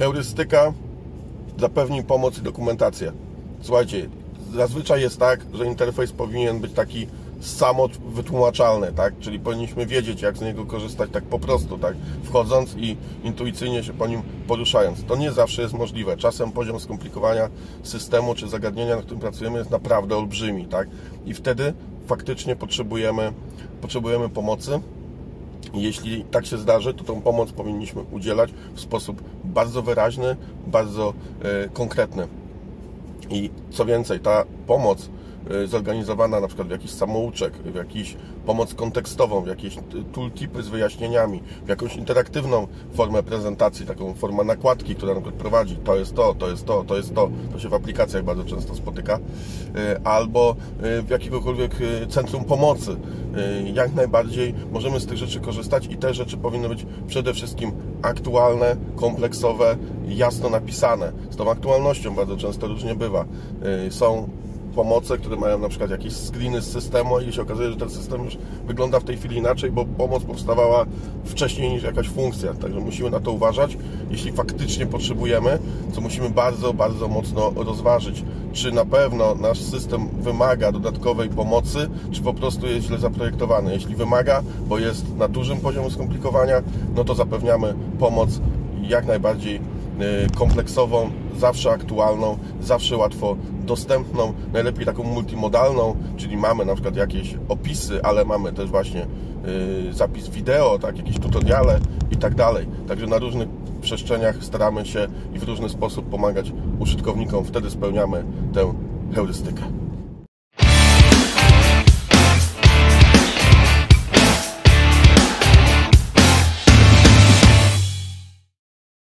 Heurystyka zapewni pomoc i dokumentację. Słuchajcie, zazwyczaj jest tak, że interfejs powinien być taki samo wytłumaczalny, tak? Czyli powinniśmy wiedzieć, jak z niego korzystać tak po prostu, tak? Wchodząc i intuicyjnie się po nim poruszając. To nie zawsze jest możliwe. Czasem poziom skomplikowania systemu czy zagadnienia, nad którym pracujemy, jest naprawdę olbrzymi, tak? I wtedy faktycznie potrzebujemy, potrzebujemy pomocy. Jeśli tak się zdarzy, to tą pomoc powinniśmy udzielać w sposób bardzo wyraźny, bardzo e, konkretny. I co więcej, ta pomoc zorganizowana na przykład w jakiś samouczek, w jakiś pomoc kontekstową, w jakieś tooltipy z wyjaśnieniami, w jakąś interaktywną formę prezentacji, taką formę nakładki, która na przykład prowadzi, to jest to, to jest to, to jest to, to się w aplikacjach bardzo często spotyka, y, albo y, w jakiegokolwiek centrum pomocy. Jak najbardziej możemy z tych rzeczy korzystać i te rzeczy powinny być przede wszystkim aktualne, kompleksowe, jasno napisane. Z tą aktualnością bardzo często różnie bywa. Są pomoce, które mają na przykład jakieś screeny z systemu i się okazuje, że ten system już wygląda w tej chwili inaczej, bo pomoc powstawała wcześniej niż jakaś funkcja. Także musimy na to uważać. Jeśli faktycznie potrzebujemy, co musimy bardzo, bardzo mocno rozważyć, czy na pewno nasz system wymaga dodatkowej pomocy, czy po prostu jest źle zaprojektowany. Jeśli wymaga, bo jest na dużym poziomie skomplikowania, no to zapewniamy pomoc jak najbardziej kompleksową, zawsze aktualną, zawsze łatwo dostępną, najlepiej taką multimodalną, czyli mamy na przykład jakieś opisy, ale mamy też właśnie yy, zapis wideo, tak, jakieś tutoriale i tak dalej. Także na różnych przestrzeniach staramy się i w różny sposób pomagać użytkownikom, wtedy spełniamy tę heurystykę.